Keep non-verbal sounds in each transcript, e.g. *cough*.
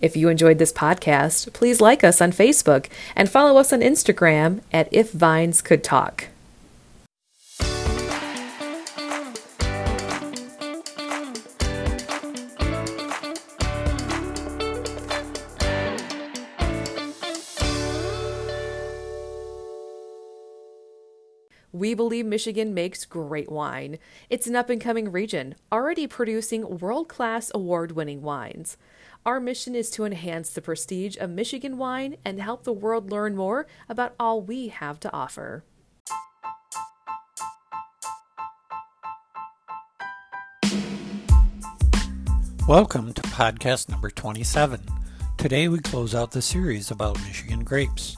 If you enjoyed this podcast, please like us on Facebook and follow us on Instagram at If Vines Could Talk. We believe Michigan makes great wine. It's an up and coming region, already producing world class award winning wines. Our mission is to enhance the prestige of Michigan wine and help the world learn more about all we have to offer. Welcome to podcast number 27. Today we close out the series about Michigan grapes.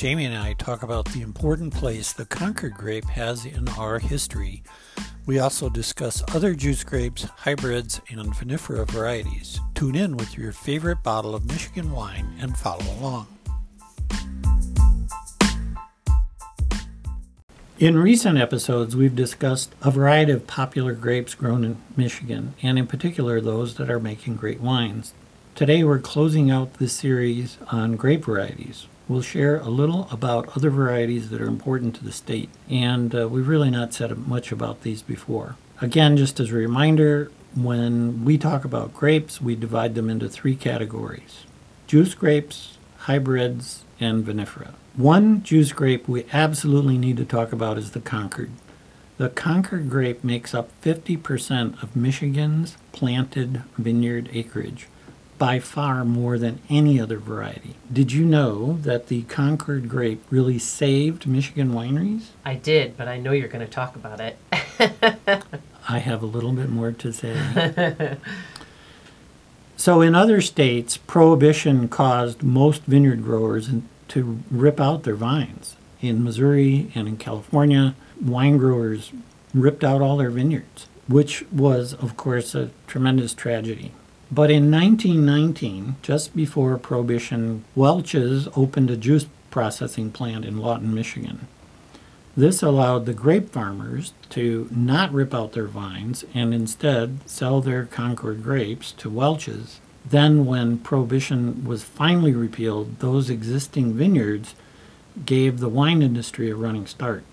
Jayme and I talk about the important place the Concord grape has in our history. We also discuss other juice grapes, hybrids, and vinifera varieties. Tune in with your favorite bottle of Michigan wine and follow along. In recent episodes, we've discussed a variety of popular grapes grown in Michigan, and in particular those that are making great wines. Today, we're closing out this series on grape varieties. We'll share a little about other varieties that are important to the state, and uh, we've really not said much about these before. Again, just as a reminder, when we talk about grapes, we divide them into three categories juice grapes, hybrids, and vinifera. One juice grape we absolutely need to talk about is the Concord. The Concord grape makes up 50% of Michigan's planted vineyard acreage by far more than any other variety. Did you know that the Concord grape really saved Michigan wineries? I did, but I know you're going to talk about it. *laughs* I have a little bit more to say. *laughs* so, in other states, prohibition caused most vineyard growers to rip out their vines. In Missouri and in California, wine growers ripped out all their vineyards, which was, of course, a tremendous tragedy. But in 1919, just before Prohibition, Welch's opened a juice processing plant in Lawton, Michigan. This allowed the grape farmers to not rip out their vines and instead sell their Concord grapes to Welch's. Then, when Prohibition was finally repealed, those existing vineyards gave the wine industry a running start.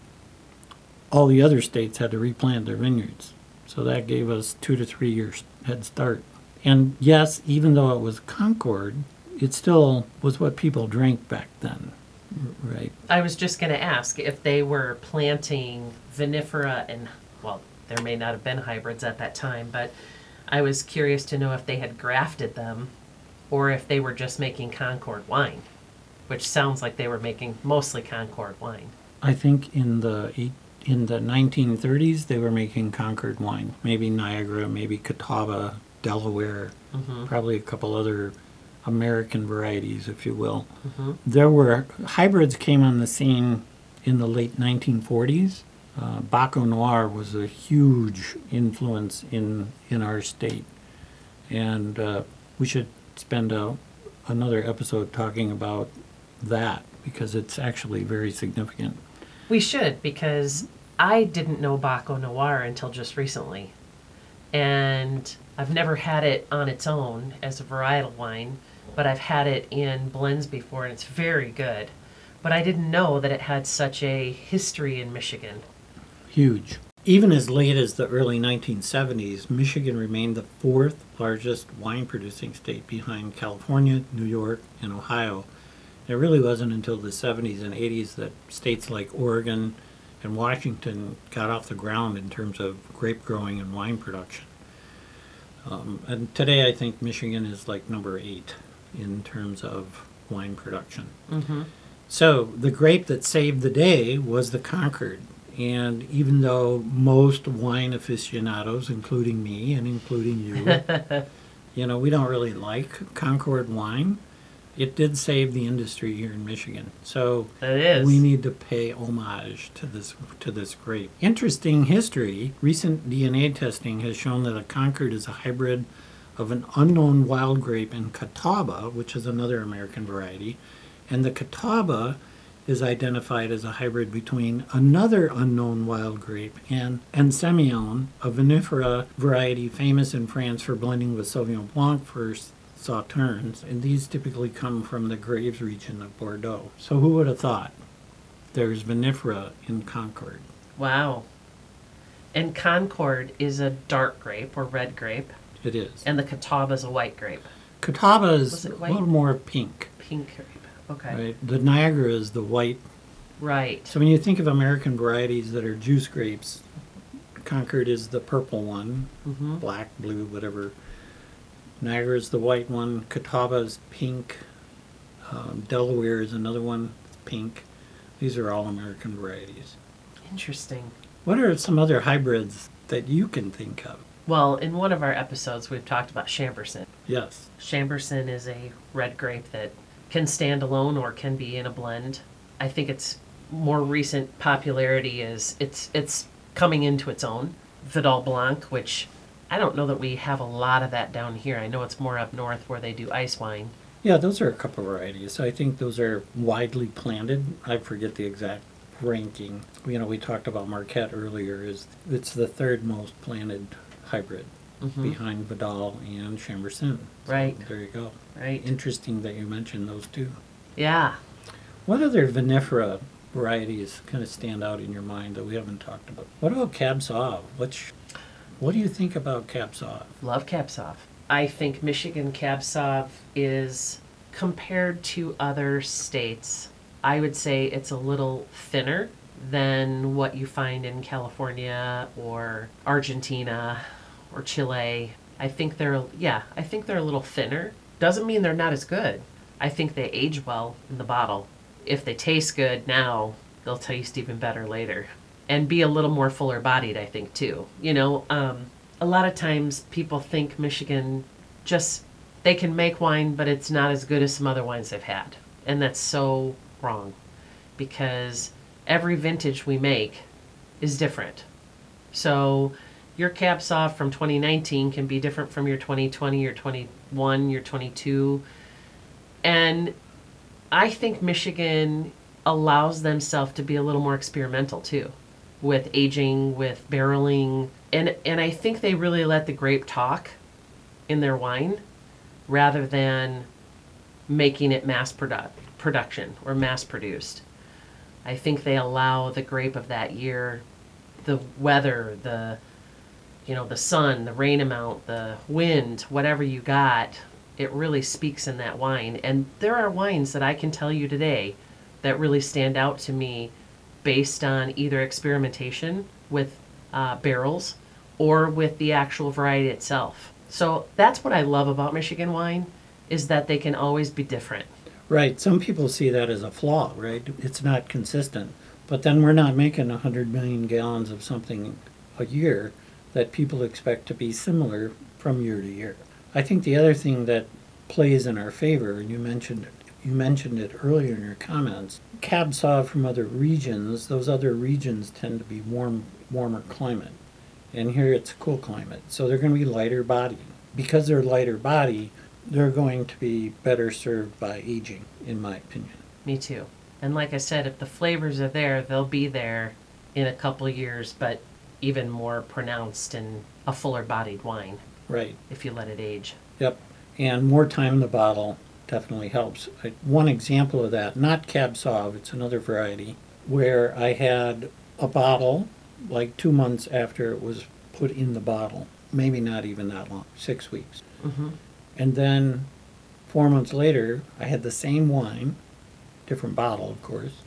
All the other states had to replant their vineyards, so that gave us two to three years head start. And yes, even though it was Concord, it still was what people drank back then, right? I was just going to ask if they were planting vinifera and, well, there may not have been hybrids at that time, but I was curious to know if they had grafted them or if they were just making Concord wine, which sounds like they were making mostly Concord wine. I think in the in the 1930s they were making Concord wine, maybe Niagara, maybe Catawba, Delaware, mm-hmm. probably a couple other American varieties, if you will. Mm-hmm. There were hybrids came on the scene in the late 1940s. Uh, Baco Noir was a huge influence in in our state, and uh, we should spend a, another episode talking about that because it's actually very significant. We should because I didn't know Baco Noir until just recently, and I've never had it on its own as a varietal wine, but I've had it in blends before and it's very good. But I didn't know that it had such a history in Michigan. Huge. Even as late as the early 1970s, Michigan remained the fourth largest wine producing state behind California, New York, and Ohio. It really wasn't until the 70s and 80s that states like Oregon and Washington got off the ground in terms of grape growing and wine production. Um, and today I think Michigan is like number eight in terms of wine production. Mm-hmm. So the grape that saved the day was the Concord. And even though most wine aficionados, including me and including you, *laughs* you know, we don't really like Concord wine, it did save the industry here in Michigan. So we need to pay homage to this to this grape. Interesting history. Recent DNA testing has shown that a Concord is a hybrid of an unknown wild grape in Catawba, which is another American variety, and the Catawba is identified as a hybrid between another unknown wild grape and Sémillon, a vinifera variety famous in France for blending with Sauvignon Blanc for sauternes, and these typically come from the Graves region of Bordeaux. So who would have thought? There's vinifera in Concord. Wow. And Concord is a dark grape or red grape, It is. and the Catawba is a white grape. Catawba is a little more pink, Pink grape. Okay. right? The Niagara is the white. Right. So when you think of American varieties that are juice grapes, Concord is the purple one, hmm black, blue, whatever. Niagara is the white one. Catawba is pink. Um, Delaware is another one, pink. These are all American varieties. Interesting. What are some other hybrids that you can think of? Well, in one of our episodes, we've talked about Chambourcin. Yes. Chambourcin is a red grape that can stand alone or can be in a blend. I think its more recent popularity is it's it's coming into its own. Vidal Blanc, which I don't know that we have a lot of that down here. I know it's more up north where they do ice wine. Yeah, those are a couple varieties. I think those are widely planted. I forget the exact ranking. You know, we talked about Marquette earlier. Is it's the third most planted hybrid Mhm. behind Vidal and Chambourcin. So Right. There you go. Right? Interesting that you mentioned those two. Yeah. What other vinifera varieties kind of stand out in your mind that we haven't talked about? What about Cab Sauv? Which, what do you think about Sauv? Love Sauv. I think Michigan Sauv is compared to other states. I would say it's a little thinner than what you find in California or Argentina or Chile. I think they're yeah, I think they're a little thinner. Doesn't mean they're not as good. I think they age well in the bottle. If they taste good now, they'll taste even better later. And be a little more fuller bodied, I think too. You know, um, a lot of times people think Michigan just they can make wine, but it's not as good as some other wines they've had. And that's so wrong because every vintage we make is different. So your Cab Sauv from 2019 can be different from your 2020, your 21, your 22. And I think Michigan allows themselves to be a little more experimental too with aging, with barreling. And and I think they really let the grape talk in their wine rather than making it mass produ- production or mass produced. I think they allow the grape of that year, the weather, the you know, the sun, the rain amount, the wind, whatever you got, it really speaks in that wine. And there are wines that I can tell you today that really stand out to me based on either experimentation with uh, barrels or with the actual variety itself. So that's what I love about Michigan wine is that they can always be different. Right. Some people see that as a flaw, right? It's not consistent. But then we're not making 100 million gallons of something a year that people expect to be similar from year to year. I think the other thing that plays in our favor, and you mentioned you mentioned it earlier in your comments, Cab Sauv from other regions, those other regions tend to be warm, warmer climate. And here it's cool climate. So they're going to be lighter body. Because they're lighter body, they're going to be better served by aging, in my opinion. Me too. And like I said, if the flavors are there, they'll be there in a couple of years, but even more pronounced in a fuller bodied wine Right. if you let it age. Yep. And more time in the bottle definitely helps. I- One example of that, not Cab Sauv, it's another variety, where I had a bottle like two months after it was put in the bottle. Maybe not even that long, six weeks. hmm And then four months later, I had the same wine, different bottle, of course,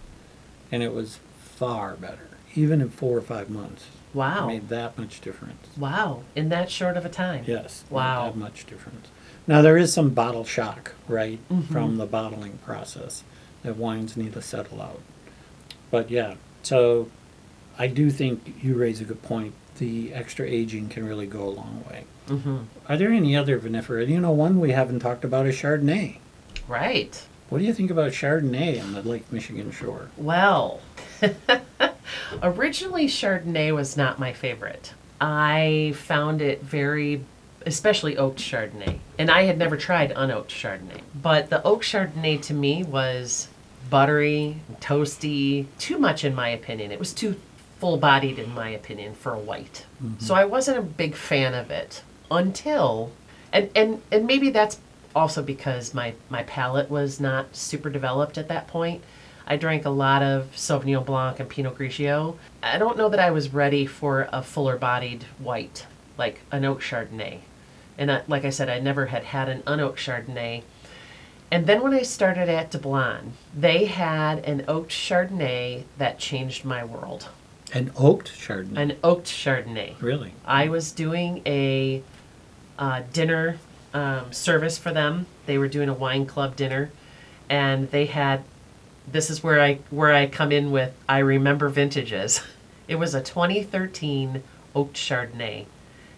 and it was far better, even in four or five months. Wow. It made that much difference. Wow. In that short of a time. Yes. Wow. that much difference. Now there is some bottle shock, right, Mhm. from the bottling process that wines need to settle out. But yeah, so I do think you raise a good point. The extra aging can really go a long way. hmm Are there any other vinifera? You know, one we haven't talked about is Chardonnay. Right. What do you think about Chardonnay on the Lake Michigan shore? Well, *laughs* originally Chardonnay was not my favorite. I found it very, especially oaked Chardonnay. And I had never tried unoaked Chardonnay. But the oak Chardonnay to me was buttery, toasty, too much in my opinion. It was too full bodied in my opinion for a white. Mm-hmm. So I wasn't a big fan of it until and, and and maybe that's also because my, my palate was not super developed at that point. I drank a lot of Sauvignon Blanc and Pinot Grigio. I don't know that I was ready for a fuller bodied white, like an oak Chardonnay. And I, like I said, I never had had an unoaked Chardonnay. And then when I started at Dablon, they had an oaked Chardonnay that changed my world. An oaked Chardonnay. An oaked Chardonnay. really? I was doing a uh, dinner um, service for them. They were doing a wine club dinner, and they had. This is where I where I come in with I remember vintages. *laughs* It was a 2013 oaked Chardonnay,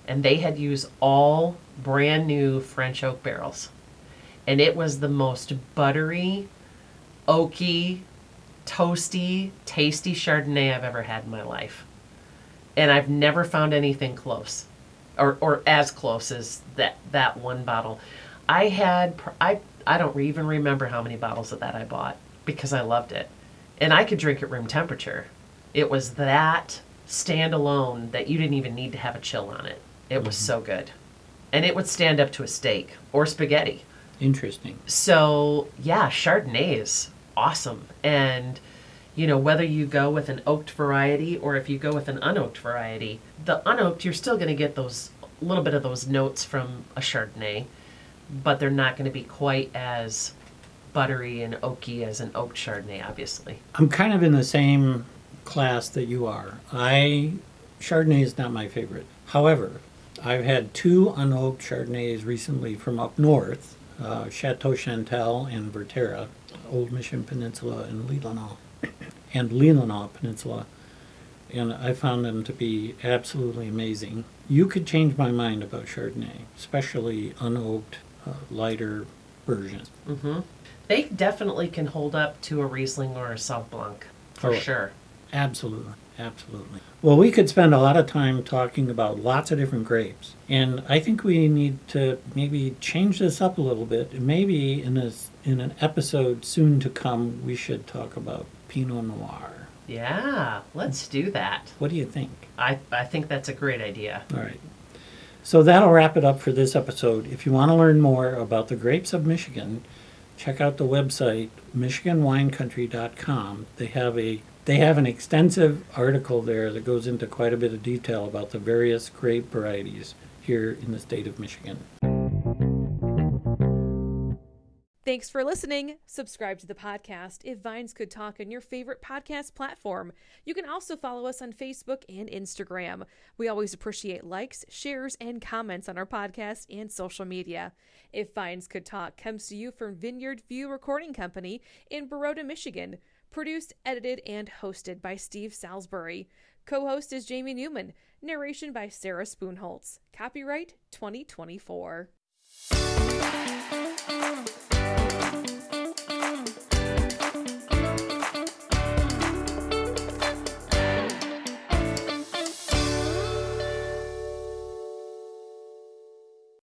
and they had used all brand new French oak barrels, and it was the most buttery, oaky, toasty, tasty Chardonnay I've ever had in my life and I've never found anything close, or or as close as that that one bottle. I had I I don't even remember how many bottles of that I bought because I loved it, and I could drink it room temperature. It was that standalone that you didn't even need to have a chill on it. It was so good, and it would stand up to a steak or spaghetti. Interesting. So yeah, Chardonnay is awesome, and you know whether you go with an oaked variety or if you go with an unoaked variety, the unoaked you're still going to get those a little bit of those notes from a Chardonnay, but they're not going to be quite as buttery and oaky as an oaked Chardonnay, obviously. I'm kind of in the same class that you are. I Chardonnay is not my favorite. However, I've had two unoaked Chardonnays recently from up north, uh, Chateau Chantal and Verterra, Old Mission Peninsula and Leelanau, and Leelanau Peninsula, and I found them to be absolutely amazing. You could change my mind about Chardonnay, especially unoaked, uh, lighter versions. Mm-hmm. They definitely can hold up to a Riesling or a Sauv Blanc, for Oh. sure. Absolutely. Absolutely. Well, we could spend a lot of time talking about lots of different grapes. And I think we need to maybe change this up a little bit. Maybe in this in an episode soon to come we should talk about Pinot Noir. Yeah, let's do that. What do you think? I, I think that's a great idea. All right. So that'll wrap it up for this episode. If you want to learn more about the grapes of Michigan, check out the website michiganwinecountry.com. They have a they have an extensive article there that goes into quite a bit of detail about the various grape varieties here in the state of Michigan. Thanks for listening. Subscribe to the podcast if Vines Could Talk on your favorite podcast platform. You can also follow us on Facebook and Instagram. We always appreciate likes, shares, and comments on our podcast and social media. If Vines Could Talk comes to you from Vineyard View Recording Company in Baroda, Michigan, Produced, edited, and hosted by Steve Salisbury. Co host is Jayme Newman. Narration by Sarah Spoonholtz. Copyright 2024.